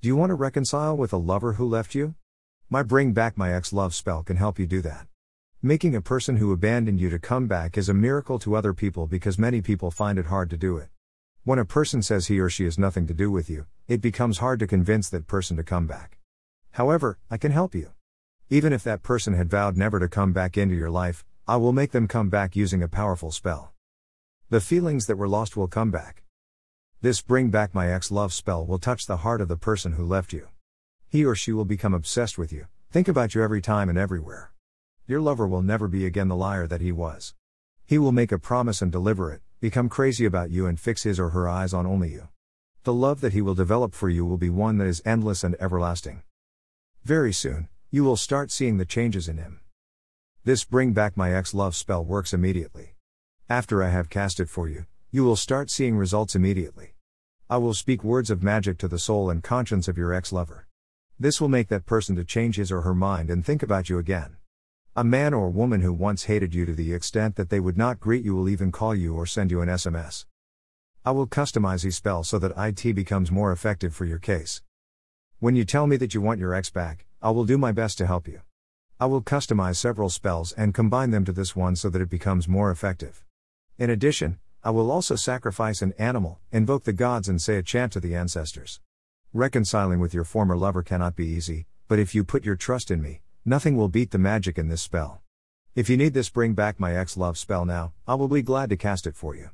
Do you want to reconcile with a lover who left you? My Bring Back My Ex Love spell can help you do that. Making a person who abandoned you to come back is a miracle to other people because many people find it hard to do it. When a person says he or she has nothing to do with you, it becomes hard to convince that person to come back. However, I can help you. Even if that person had vowed never to come back into your life, I will make them come back using a powerful spell. The feelings that were lost will come back. This Bring Back My Ex Love spell will touch the heart of the person who left you. He or she will become obsessed with you, think about you every time and everywhere. Your lover will never be again the liar that he was. He will make a promise and deliver it, become crazy about you and fix his or her eyes on only you. The love that he will develop for you will be one that is endless and everlasting. Very soon, you will start seeing the changes in him. This Bring Back My Ex Love spell works immediately. After I have cast it for you, you will start seeing results immediately. I will speak words of magic to the soul and conscience of your ex lover. This will make that person to change his or her mind and think about you again. A man or woman who once hated you to the extent that they would not greet you will even call you or send you an SMS. I will customize each spell so that IT becomes more effective for your case. When you tell me that you want your ex back, I will do my best to help you. I will customize several spells and combine them to this one so that it becomes more effective. In addition, I will also sacrifice an animal, invoke the gods, and say a chant to the ancestors. Reconciling with your former lover cannot be easy, but if you put your trust in me, nothing will beat the magic in this spell. If you need this Bring Back My Ex Love spell now, I will be glad to cast it for you.